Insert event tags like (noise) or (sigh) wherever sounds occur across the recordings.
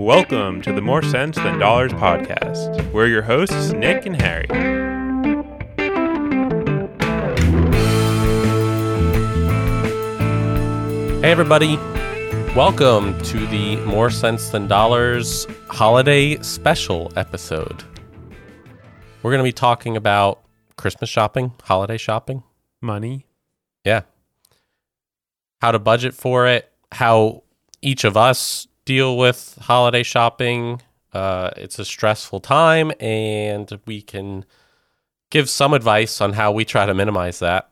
Welcome to the More Sense Than Dollars podcast. We're your hosts, Nick and Harry. Hey, everybody. Welcome to the More Sense Than Dollars holiday special episode. We're going to be talking about Christmas shopping, holiday shopping. Money. Yeah. How to budget for it, how each of us deal with holiday shopping. Uh, it's a stressful time, and we can give some advice on how we try to minimize that.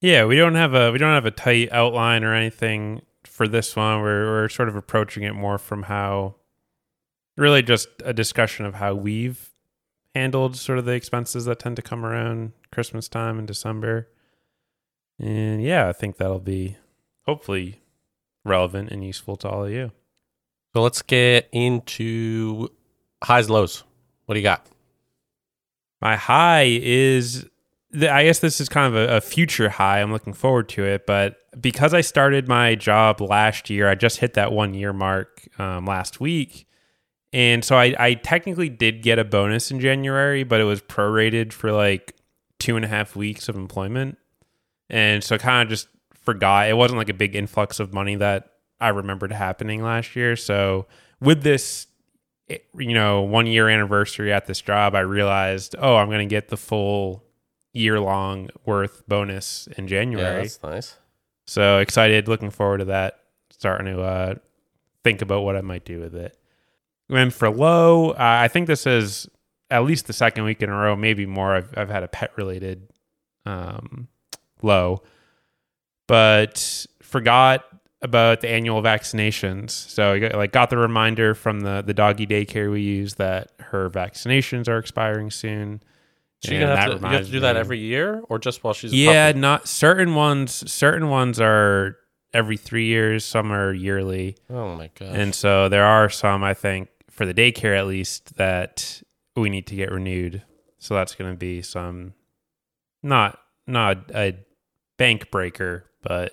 Yeah, we don't have a we don't have a tight outline or anything for this one. We're we're sort of approaching it more from how really just a discussion of how we've handled sort of the expenses that tend to come around Christmas time in December. And yeah, I think that'll be hopefully relevant and useful to all of you. So let's get into highs and lows. What do you got? My high is, I guess this is kind of a, a, future high. I'm looking forward to it. But because I started my job last year, I just hit that one year mark um, last week. And so I, I technically did get a bonus in January, but it was prorated for like two and a half weeks of employment. And so kind of just forgot. It wasn't like a big influx of money that I remembered happening last year. So with this, eh, you know, one year anniversary at this job, I realized, oh, I'm going to get the full year long worth bonus in January. Yeah, that's nice. So excited, looking forward to that. Starting to uh, think about what I might do with it. And for low, uh, I think this is at least the second week in a row, maybe more. I've I've had a pet related um, low, but forgot about the annual vaccinations. So I got, like got the reminder from the the doggy daycare we use that her vaccinations are expiring soon. So you have, to, you have to do that every year, or just while she's yeah, not certain ones. Certain ones are every three years. Some are yearly. Oh my god! And so there are some I think for the daycare at least that we need to get renewed. So that's going to be some not not a bank breaker, but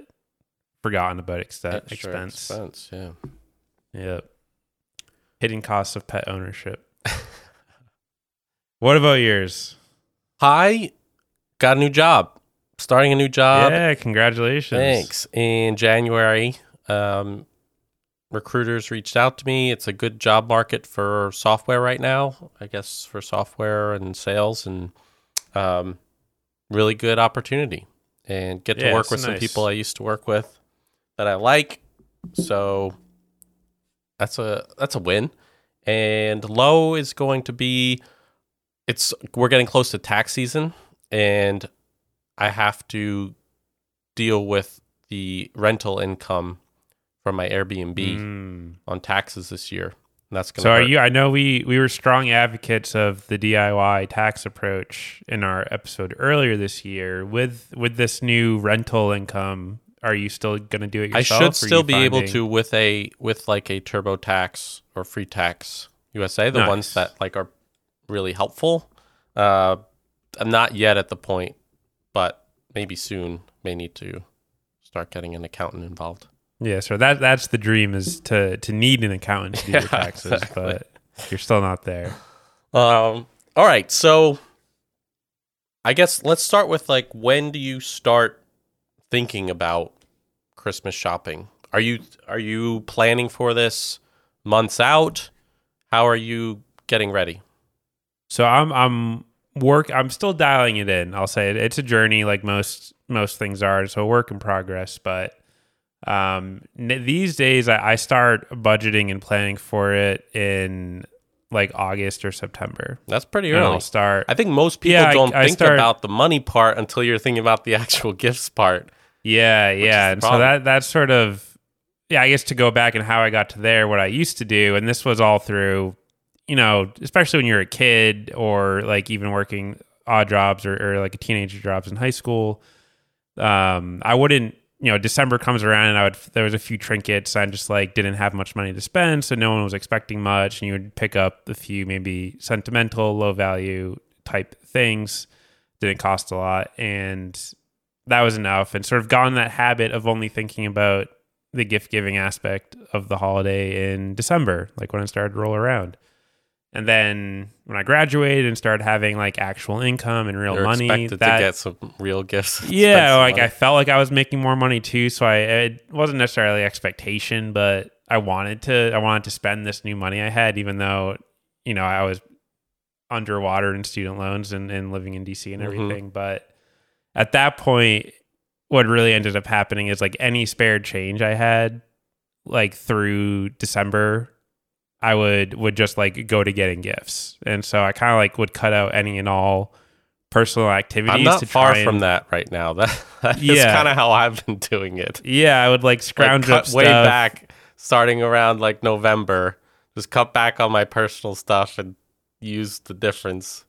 forgotten about extent, expense. expense. Yeah. Yep. Hidden costs of pet ownership. (laughs) what about yours? I got a new job. Starting a new job. Yeah, congratulations. Thanks. In January, um, recruiters reached out to me. It's a good job market for software right now, I guess, for software and sales, and um, really good opportunity. And get to Yeah, work with some people I used to work with that I like. So that's a that's a win. And low is going to be it's we're getting close to tax season and I have to deal with the rental income from my Airbnb Mm. on taxes this year. And that's going So to are you? I know we we were strong advocates of the DIY tax approach in our episode earlier this year. With with this new rental income, are you still going to do it yourself? I should still be able to with a with like a TurboTax or Free Tax USA, the ones that like are really helpful. Uh, I'm not yet at the point, but maybe soon may need to start getting an accountant involved. Yeah, so that that's the dream is to to need an accountant to do your (laughs) taxes, exactly. but you're still not there. Um, all right, so I guess let's start with like when do you start thinking about Christmas shopping? Are you are you planning for this months out? How are you getting ready? So I'm I'm work I'm still dialing it in. I'll say it. It's a journey like most most things are. So a work in progress, but um these days I, I start budgeting and planning for it in like August or September. That's pretty early. I'll start I think most people Yeah, don't I think start- about the money part until you're thinking about the (laughs) actual gifts part. Yeah, yeah. And so that that's sort of yeah, I guess to go back and how I got to there, what I used to do, and this was all through, you know, especially when you're a kid or like even working odd jobs or, or like a teenager jobs in high school. Um, I wouldn't, you know, December comes around and I would there was a few trinkets. I just like didn't have much money to spend, so no one was expecting much, and you would pick up a few maybe sentimental, low value type things. Didn't cost a lot, and that was enough and sort of in that habit of only thinking about the gift giving aspect of the holiday in December, like when it started to roll around. And then when I graduated and started having like actual income and real You're money, expected that to get some real gifts. yeah, like money. I felt like I was making more money too. So I it wasn't necessarily expectation, but I wanted to I wanted to spend this new money I had, even though you know I was underwater in student loans and, and living in DC and Mhm. everything. But at that point, what really ended up happening is like any spare change I had, like through December, I would would just like go to getting gifts, and so I kind of like would cut out any and all personal activities. I'm not far from that right now. (laughs) That, that Yeah. kind of how I've been doing it. Yeah, I would like Like, scrounge cut up way back, starting around like November. Just cut back on my personal stuff and use the difference.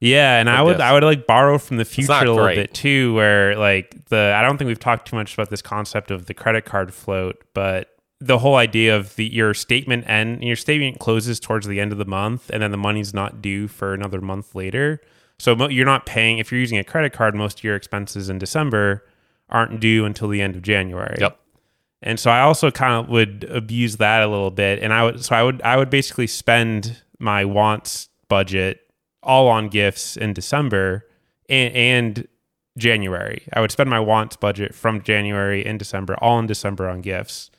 Yeah, and I would gifts. I would like borrow from the future a little bit too, where like the I don't think we've talked too much about this concept of the credit card float, but the whole idea of the your statement end your statement closes towards the end of the month, and then the money's not due for another month later. So mo- you're not paying if you're using a credit card. Most of your expenses in December aren't due until the end of January. Yep. And so I also kind of would abuse that a little bit, and I would so I would I would basically spend my wants budget all on gifts in December and, and January. I would spend my wants budget from January and December, all in December on gifts,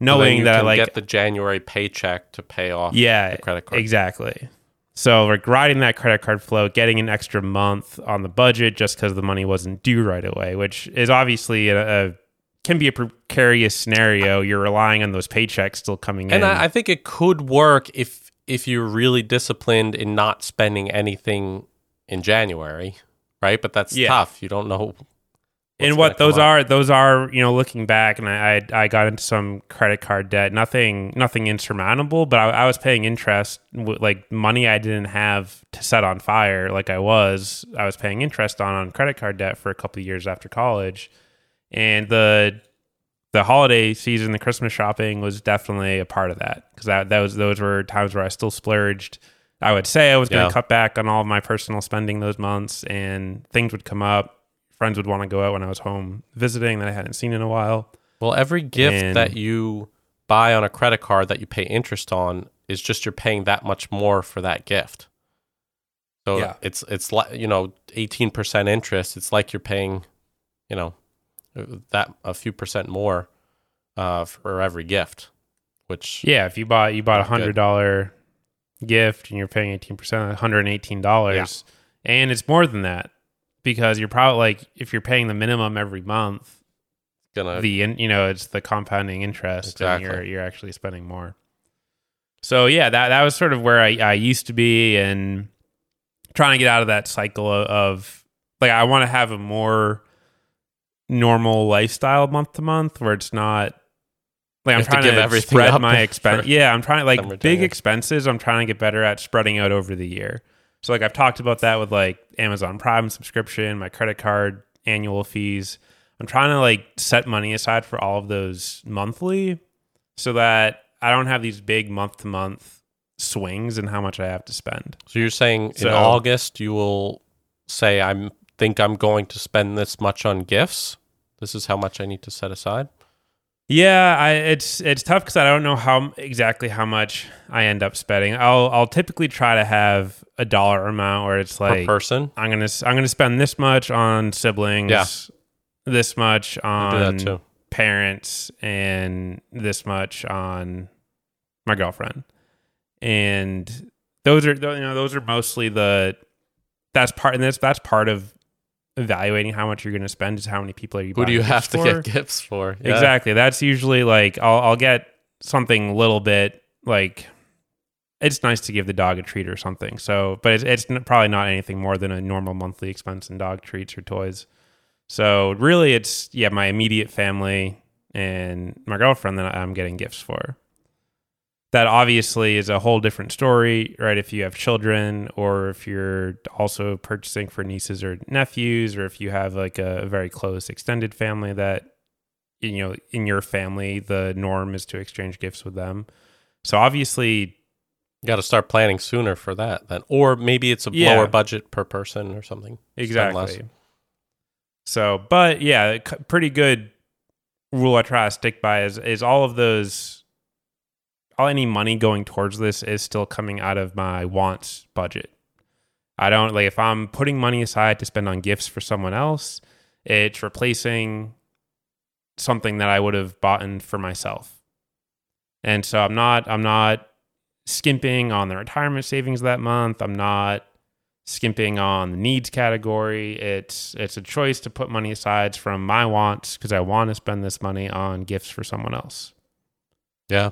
knowing that I like get the January paycheck to pay off yeah the credit card. exactly. So like riding that credit card flow, getting an extra month on the budget just because the money wasn't due right away, which is obviously a, a can be a precarious scenario. You're relying on those paychecks still coming And in. I, I think it could work if if you're really disciplined in not spending anything in January, right? But that's Yeah. tough. You don't know. And what those are those are you know looking back and I, I i got into some credit card debt. Nothing nothing insurmountable but i, I was paying interest like money i didn't have to set on fire like i was i was paying interest on on credit card debt for a couple of years after college. And the the holiday season the christmas shopping was definitely a part of that because that that was those were times where i still splurged. I would say i was going Yeah. to cut back on all of my personal spending those months and things would come up friends would want to go out when I was home visiting that I hadn't seen in a while. Well, every gift And- that you buy on a credit card that you pay interest on is just you're paying that much more for that gift. So Yeah. it's it's like you know eighteen percent interest. It's like you're paying, you know, that a few percent more uh, for every gift, which Yeah, if you bought you bought a hundred dollar gift and you're paying eighteen percent, one hundred and eighteen dollars, and it's more than that because you're probably like if you're paying the minimum every month, gonna the in, you know it's the compounding interest, and you're you're actually spending more. So yeah, that that was sort of where I, I used to be, and trying to get out of that cycle of, of like I want to have a more normal lifestyle month to month where it's not like I'm to trying give to, everything spread up my (laughs) expense. Yeah, I'm trying to like big expenses. I'm trying to get better at spreading out over the year. So like I've talked about that with like Amazon Prime subscription, my credit card annual fees. I'm trying to like set money aside for all of those monthly so that I don't have these big month to month swings in how much I have to spend. So you're saying in August you will say I'm think I'm going to spend this much on gifts. This is how much I need to set aside. Yeah, I, it's it's tough because I don't know how exactly how much I end up spending. I'll I'll typically try to have a dollar amount where it's per like person. I'm gonna I'm gonna spend this much on siblings, Yeah. this much on parents, and this much on my girlfriend. And those are you know those are mostly the that's part and that's that's part of evaluating how much you're going to spend is how many people are you Who do you have to for. get gifts for? Yeah. Exactly. That's usually like I'll I'll get something a little bit like it's nice to give the dog a treat or something. So, but it's it's probably not anything more than a normal monthly expense in dog treats or toys. So, really it's yeah, my immediate family and my girlfriend that I'm getting gifts for. That obviously is a whole different story, right? If you have children or if you're also purchasing for nieces or nephews or if you have like a very close extended family that you know in your family the norm is to exchange gifts with them so obviously You got to start planning sooner for that then, or maybe it's a Yeah. lower budget per person or something. Exactly so but yeah pretty good rule I try to stick by is is all of those all any money going towards this is still coming out of my wants budget. I don't like if I'm putting money aside to spend on gifts for someone else, it's replacing something that I would have bought for myself. And so I'm not I'm not skimping on the retirement savings that month. I'm not skimping on the needs category. It's it's a choice to put money aside from my wants because I want to spend this money on gifts for someone else. Yeah.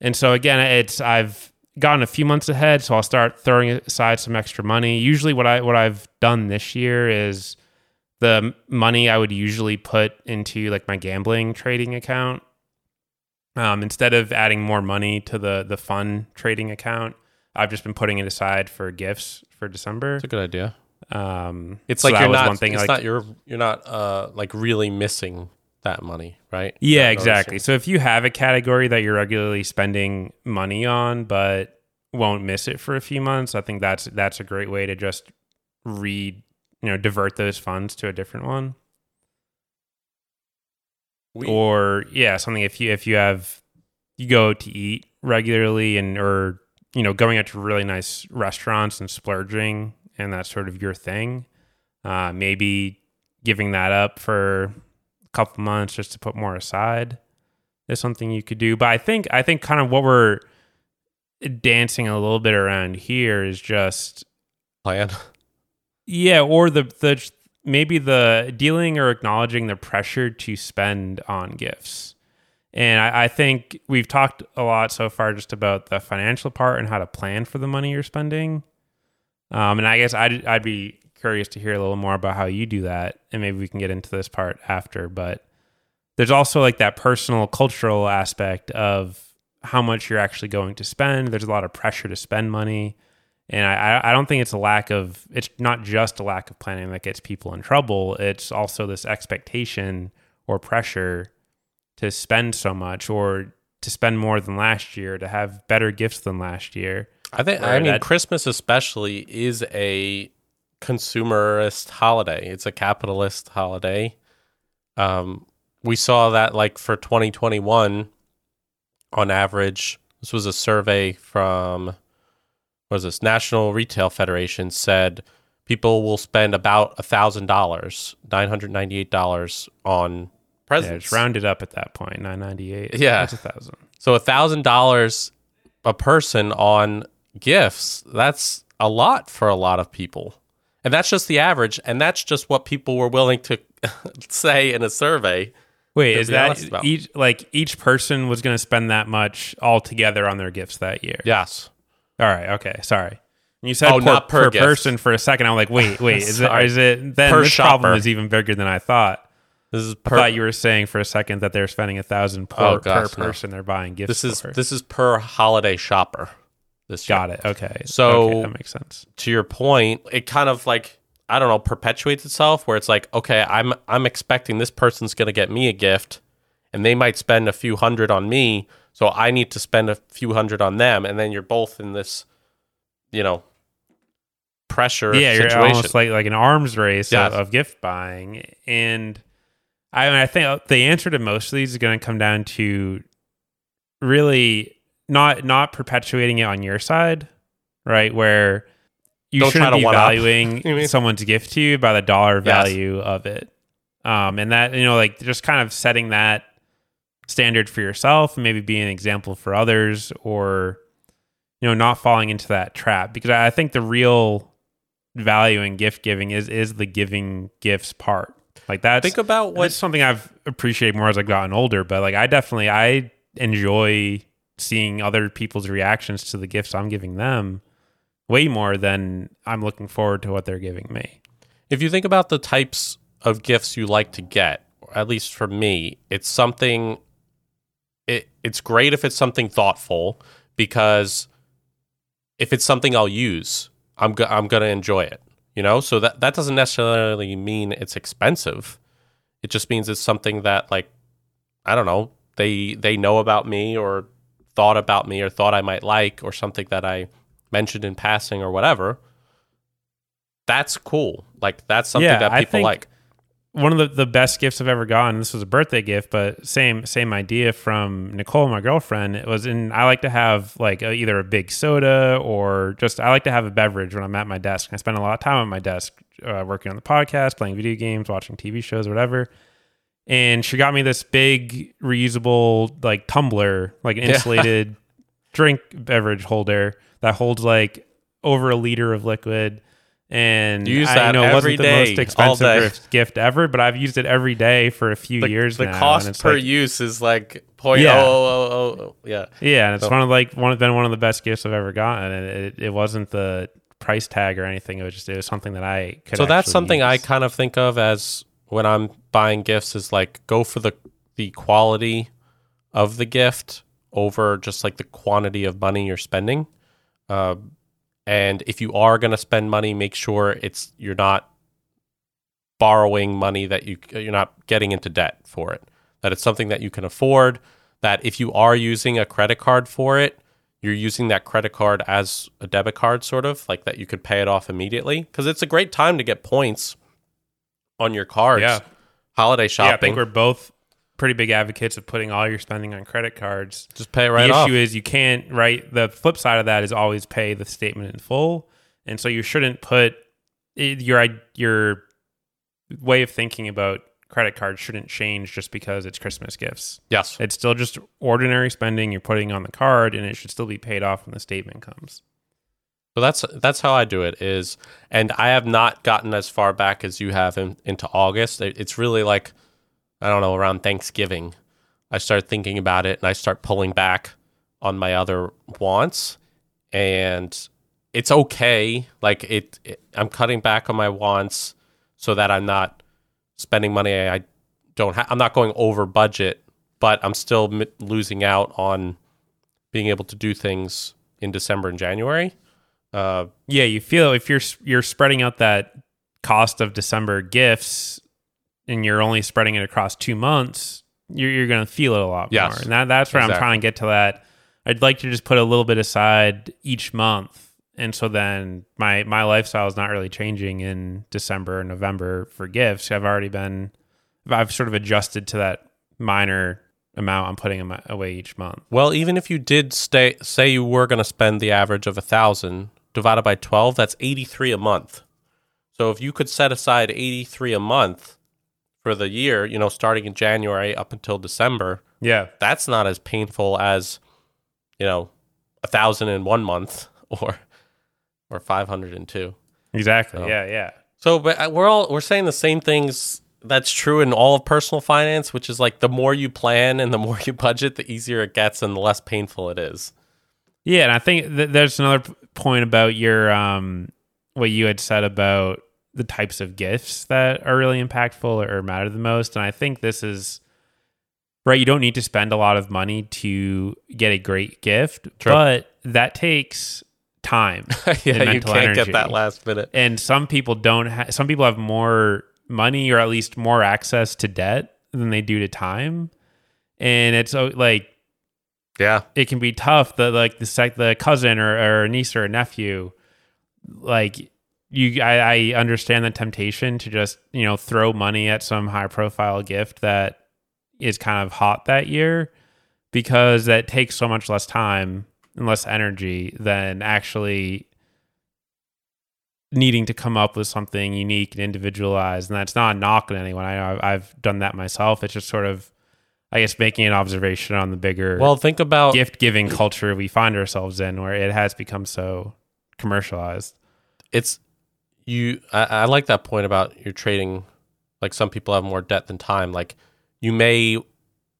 And so again, it's I've gotten a few months ahead, so I'll start throwing aside some extra money. Usually what I what I've done this year is the money I would usually put into like my gambling trading account. Um, instead of adding more money to the the fun trading account, I've just been putting it aside for gifts for December. It's a good idea. Um, It's so like you're not. one thing. it's like, not you're you're not uh like really missing that money, right? Yeah, exactly. So if you have a category that you're regularly spending money on, but won't miss it for a few months, I think that's that's a great way to just read, you know, divert those funds to a different one. We- or yeah, something if you if you have you go to eat regularly and or you know going out to really nice restaurants and splurging and that's sort of your thing, uh, maybe giving that up for couple months just to put more aside is something you could do. But I think I think kind of what we're dancing a little bit around here is just plan. yeah, or the the maybe the dealing or acknowledging the pressure to spend on gifts. And I, I think we've talked a lot so far just about the financial part and how to plan for the money you're spending. Um, and I guess I'd I'd be curious to hear a little more about how you do that, and maybe we can get into this part after. But there's also like that personal, cultural aspect of how much you're actually going to spend. There's a lot of pressure to spend money. And I, I don't think it's a lack of, it's not just a lack of planning that gets people in trouble. It's also this expectation or pressure to spend so much or to spend more than last year, to have better gifts than last year. I think. I mean, that- Christmas especially is a consumerist holiday. It's a capitalist holiday. Um, we saw that like for 2021, on average, this was a survey from what is this National Retail Federation said people will spend about a thousand dollars, nine hundred ninety eight dollars on Yeah, presents. it's rounded up at that point, 998. Yeah. That's a thousand. So a thousand dollars a person on gifts, that's a lot for a lot of people. And that's just the average, and that's just what people were willing to (laughs) say in a survey. Wait, is that each like each person was going to spend that much altogether on their gifts that year? Yes. All right. Okay. Sorry. You said Oh, per, not per per person for a second. I'm like, wait, (laughs) wait. Is it? Sorry. It? Then Per this problem is even bigger than I thought. This is I per thought you were saying for a second that they're spending a thousand oh, per, Oh, gosh, per no. person they're buying gifts this is for. this is per holiday shopper. This year. Got it. Okay. So- okay, that makes sense. to your point, it kind of like I don't know perpetuates itself where it's like okay, I'm I'm expecting this person's going to get me a gift and they might spend a few hundred on me, so I need to spend a few hundred on them and then you're both in this you know pressure Yeah, you're situation. almost like like an arms race Yes. of, of gift buying, and I mean, I think the answer to most of these is going to come down to really not not perpetuating it on your side, right? Where you Don't shouldn't be valuing (laughs) You someone's gift to you by the dollar Yes. value of it, um, and that you know, like just kind of setting that standard for yourself, and maybe being an example for others, or you know, not falling into that trap. Because I think the real value in gift giving is is the giving gifts part. Like that's Think about that's what something I've appreciated more as I've gotten older. But like I definitely I enjoy seeing other people's reactions to the gifts I'm giving them way more than I'm looking forward to what they're giving me. if you think about the types of gifts you like to get, at least for me, it's something it it's great if it's something thoughtful because if it's something I'll use, I'm go- I'm going to enjoy it, you know? So that that doesn't necessarily mean it's expensive. It just means it's something that like I don't know, they they know about me or thought about me or thought I might like or something that I mentioned in passing or whatever. That's cool. Like that's something Yeah, that I people think- like. one of the, the best gifts I've ever gotten. This was a birthday gift, but same same idea from Nicole, my girlfriend. It was in. I like to have like a, either a big soda or just I like to have a beverage when I'm at my desk. I spend a lot of time at my desk uh, working on the podcast, playing video games, watching TV shows, whatever. And she got me this big reusable like tumbler, like an (laughs) insulated drink beverage holder that holds like over a liter of liquid and You use I that know it wasn't the day, most expensive gift, ever, but I've used it every day for a few The, years the now. cost per like- use is like point Yeah. oh, oh, oh, yeah. yeah, and it's So- one of like one been one of the best gifts I've ever gotten. And it, it wasn't the price tag or anything. It was just it was something that I could. so that's something I kind of think of as when I'm buying gifts is like go for the the quality of the gift over just like the quantity of money you're spending. Uh, and if you are going to spend money, make sure it's you're not borrowing money that you you're not getting into debt for it. That it's something that you can afford. That if you are using a credit card for it, you're using that credit card as a debit card, sort of like that you could pay it off immediately because it's a great time to get points on your cards. Yeah. Holiday shopping. Yeah, I think we're both pretty big advocates of putting all your spending on credit cards. just pay it right the off. issue is you can't right the flip side of that is always pay the statement in full and so you shouldn't put your your way of thinking about credit cards shouldn't change just because it's christmas gifts yes, it's still just ordinary spending you're putting on the card and it should still be paid off when the statement comes So that's that's how I do it is, and I have not gotten as far back as you have in, into August. It- It's really like I don't know around Thanksgiving. I start thinking about it, and I start pulling back on my other wants, and it's okay. Like it, it I'm cutting back on my wants so that I'm not spending money I don't. I'm not going over budget, but I'm still m- losing out on being able to do things in December and January. Uh, yeah you feel if you're you're spreading out that cost of december gifts and you're only spreading it across two months you're, you're going to feel it a lot Yes. more. And that, that's where i'm trying to get to that. I'd like to just put a little bit aside each month. And so then my my lifestyle is not really changing in december or november for gifts. I've already been i've sort of adjusted to that minor amount i'm putting away each month. Well, even if you did stay, say you were going to spend the average of a thousand divided by twelve, that's eighty three a month. So if you could set aside eighty three a month for the year, you know, starting in January up until December, yeah that's not as painful as you know a thousand in one month (laughs) or or five hundred in two. exactly Oh. yeah yeah So, but uh, we're all we're saying the same things. That's true in all of personal finance, which is like the more you plan and the (laughs) more you budget, the easier it gets and the less painful it is. Yeah, and I think th- there's another p- point about your um what you had said about the types of gifts that are really impactful or, matter the most, and I think this is right. You don't need to spend a lot of money to get a great gift, True. but that takes time. (laughs) yeah, you can't energy. get that last minute. and some people don't have some people have more money or at least more access to debt than they do to time and it's uh, like Yeah, it can be tough. The like the sec the cousin or, or niece or a nephew like you I, I understand the temptation to just you know throw money at some high profile gift that is kind of hot that year because that takes so much less time and less energy than actually needing to come up with something unique and individualized. And that's not knocking anyone. I I've done that myself. It's just sort of I guess making an observation on the bigger Well, think about gift giving culture we find ourselves in where it has become so commercialized. it's you. I, I like that point about you're trading. Like some people have more debt than time. Like you may,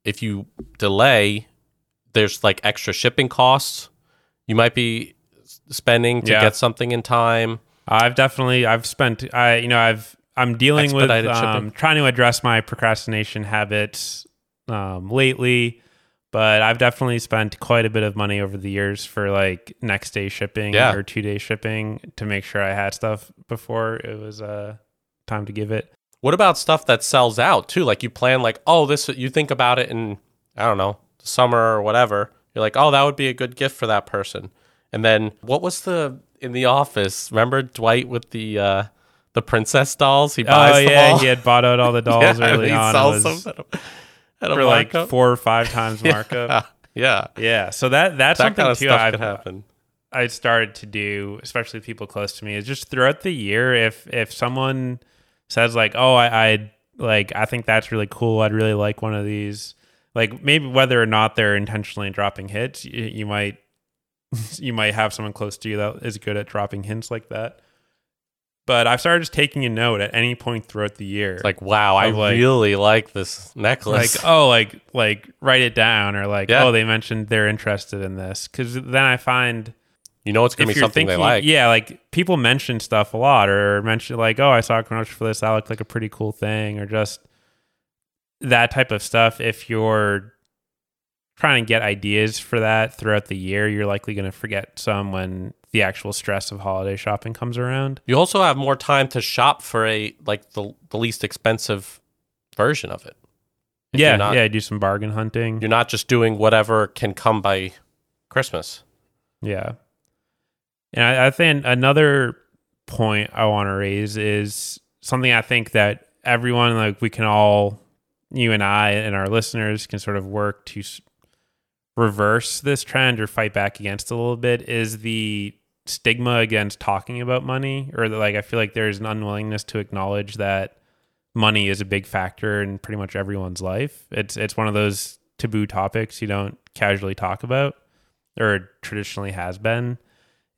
if you delay, there's like extra shipping costs. You might be spending to Yeah. get something in time. I've definitely I've spent I you know I've I'm dealing with um, trying to address my procrastination habits um, lately, but I've definitely spent quite a bit of money over the years for like next day shipping Yeah. or two day shipping to make sure I had stuff before it was uh, time to give it. What about stuff that sells out too? Like you plan, like oh, this you think about it in I don't know summer or whatever. You're like, oh, that would be a good gift for that person. And then what was the in the office? Remember Dwight with the uh, the princess dolls. He buys oh yeah, all. he had bought out all the (laughs) dolls Yeah, early he on. Sells was them at for like markup. four or five times (laughs) markup. yeah, yeah, so that that's that something kind of too. I've, could happen. I started to do, especially people close to me, is just throughout the year, if if someone says like, "Oh, I, I like, I think that's really cool. I'd really like one of these." Like maybe whether or not they're intentionally dropping hits, you, you might (laughs) you might have someone close to you that is good at dropping hints like that. But I've started just taking a note at any point throughout the year. It's like, wow, I like- really like this necklace. like oh like like write it down or like Yeah. oh they mentioned they're interested in this because then i find you know, it's gonna be something thinking they like. yeah like people mention stuff a lot or mention like oh i saw a commercial for this that looked like a pretty cool thing or just that type of stuff if you're trying to get ideas for that throughout the year you're likely going to forget some when the actual stress of holiday shopping comes around You also have more time to shop for a like the the least expensive version of it. If yeah not, yeah do some bargain hunting You're not just doing whatever can come by Christmas. Yeah. And I, I think another point I want to raise is something I think that everyone, like we can all, you and I and our listeners can sort of work to s- reverse this trend or fight back against a little bit is the stigma against talking about money or like I feel like there's an unwillingness to acknowledge that money is a big factor in pretty much everyone's life. It's it's one of those taboo topics you don't casually talk about or traditionally has been.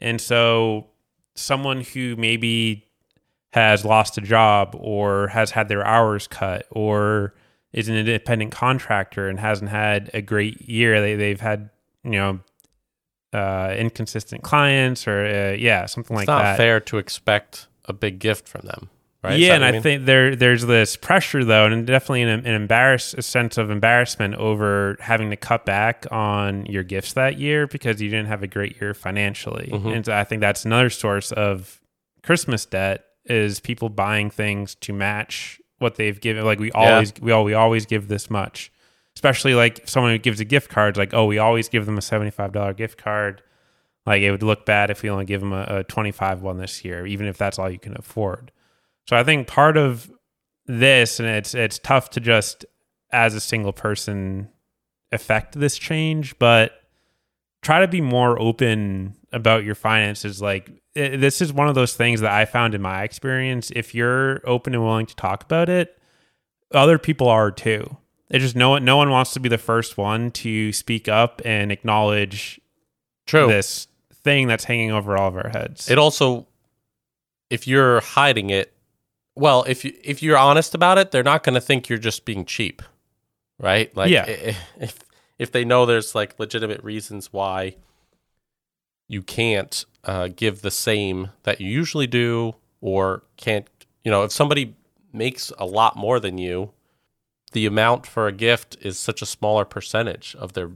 And so someone who maybe has lost a job or has had their hours cut or is an independent contractor and hasn't had a great year, they, they've had, you know, uh, inconsistent clients or, uh, yeah, something It's like that. It's not fair to expect a big gift from them, right? Yeah, and I mean? think there there's this pressure though, and definitely an, an embarrass a sense of embarrassment over having to cut back on your gifts that year because you didn't have a great year financially. Mhm. And so I think that's another source of Christmas debt is people buying things to match what they've given. Like we Yeah. always we all we always give this much. Especially like if someone who gives a gift card, like, oh, we always give them a seventy five dollar gift card. Like it would look bad if we only give them a, a twenty five one this year, even if that's all you can afford. So I think part of this, and it's it's tough to just as a single person affect this change, but try to be more open about your finances. Like i this is one of those things that I found in my experience. If you're open and willing to talk about it, other people are too. It's just no one no one wants to be the first one to speak up and acknowledge True. this thing that's hanging over all of our heads. It also, if you're hiding it, well, if you if you're honest about it, they're not going to think you're just being cheap, right? Like, Yeah. if if they know there's like legitimate reasons why you can't uh, give the same that you usually do, or can't, you know, if somebody makes a lot more than you, the amount for a gift is such a smaller percentage of their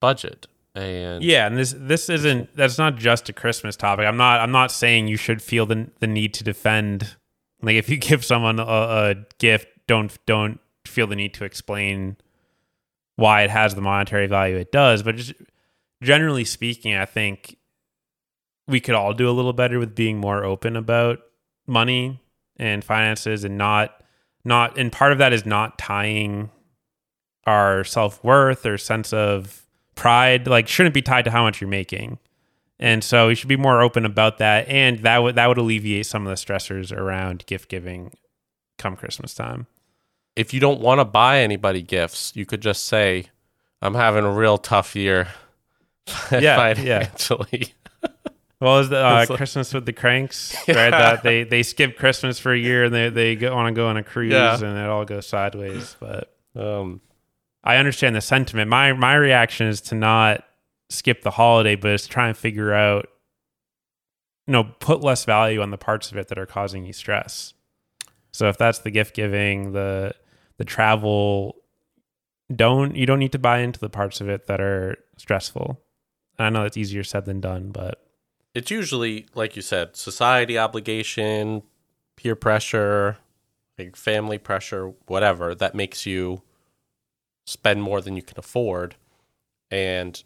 budget, and Yeah, and this this isn't that's not just a Christmas topic. I'm not I'm not saying you should feel the the need to defend like if you (laughs) give someone a, a gift, don't don't feel the need to explain why it has the monetary value it does, but just generally speaking, I think we could all do a little better with being more open about money and finances and not not and part of that is not tying our self-worth or sense of pride like shouldn't be tied to how much you're making. And so we should be more open about that and that would that would alleviate some of the stressors around gift giving come christmas time. If you don't want to buy anybody gifts, you could just say, "I'm having a real tough year. (laughs) Yeah, (laughs) yeah. Financially." well is the uh, like- christmas with the Kranks (laughs) right that they they skip christmas for a year and they they want to go on a cruise Yeah. and it all goes sideways but Um, i understand the sentiment my my reaction is to not skip the holiday but is to try and figure out you know put less value on the parts of it that are causing you stress so if that's the gift giving the the travel don't you don't need to buy into the parts of it that are stressful And i know it's easier said than done but it's usually, like you said, society obligation, peer pressure, like family pressure, whatever that makes you spend more than you can afford, and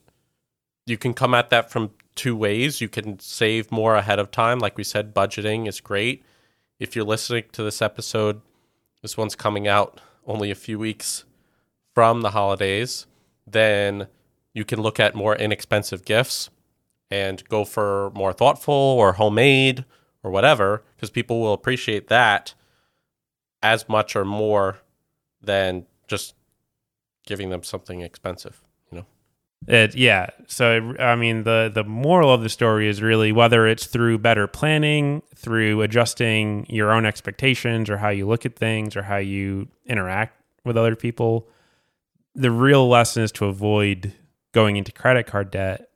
you can come at that from two ways. You can save more ahead of time, like we said, budgeting is great. if you're listening to this episode, this one's coming out only a few weeks from the holidays, then you can look at more inexpensive gifts and go for more thoughtful or homemade or whatever, because people will appreciate that as much or more than just giving them something expensive. You know, It, yeah. So I mean, the the moral of the story is really whether it's through better planning, through adjusting your own expectations, or how you look at things, or how you interact with other people. The real lesson is to avoid going into credit card debt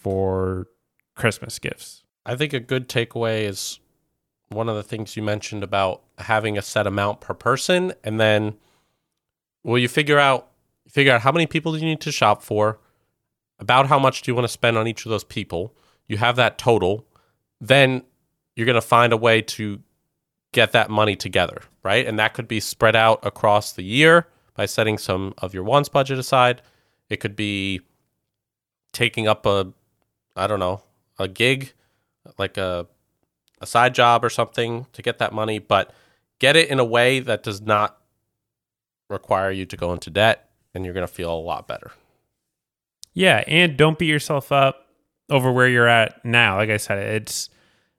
for Christmas gifts. I think a good takeaway is one of the things you mentioned about having a set amount per person, and then well, you figure out figure out how many people do you need to shop for, about how much do you want to spend on each of those people. You have that total, then you're going to find a way to get that money together, right? And that could be spread out across the year by setting some of your wants budget aside. It could be taking up a I don't know, a gig, like a a side job or something to get that money, but get it in a way that does not require you to go into debt and you're going to feel a lot better. Yeah, and don't beat yourself up over where you're at now. Like I said, it's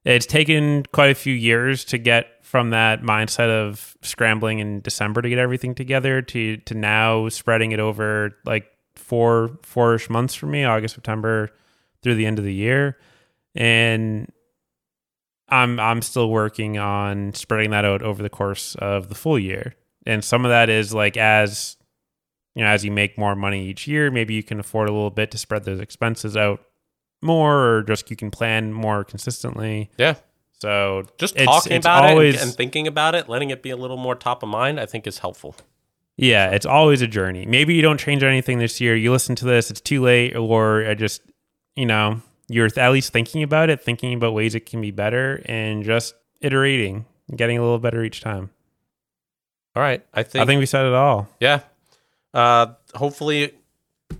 it's taken quite a few years to get from that mindset of scrambling in December to get everything together to to now spreading it over like four four-ish months for me, August, September through the end of the year. And I'm I'm still working on spreading that out over the course of the full year. And some of that is like as you know, as you make more money each year, maybe you can afford a little bit to spread those expenses out more, or just you can plan more consistently. Yeah. So Just it's- talking it's about always- it and, and thinking about it, letting it be a little more top of mind, I think is helpful. yeah, it's always a journey. Maybe you don't change anything this year. You listen to this, it's too late, or I just, you know, you're at least thinking about it, thinking about ways it can be better, and just iterating, getting a little better each time. All right. I think, I think we said it all. yeah. Uh, hopefully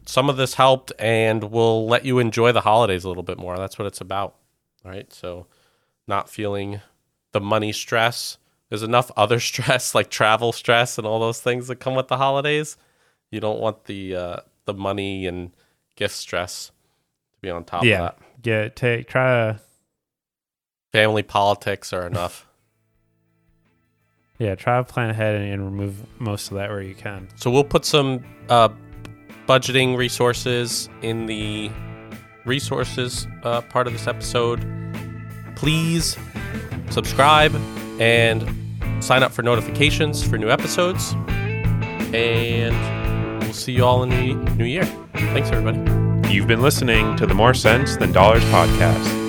some of this helped and we'll let you enjoy the holidays a little bit more. That's what it's about. All right. So not feeling the money stress. There's enough (laughs) other stress like travel stress and all those things that come with the holidays. You don't want the uh, the money and gift stress be on top yeah, of that. get take try to Family politics are enough. (laughs) yeah try to plan ahead and, and remove most of that where you can. So we'll put some uh, budgeting resources in the resources uh, part of this episode. Please subscribe and sign up for notifications for new episodes. And we'll see you all in the new year. Thanks, everybody. You've been listening to the More Sense Than Dollars podcast.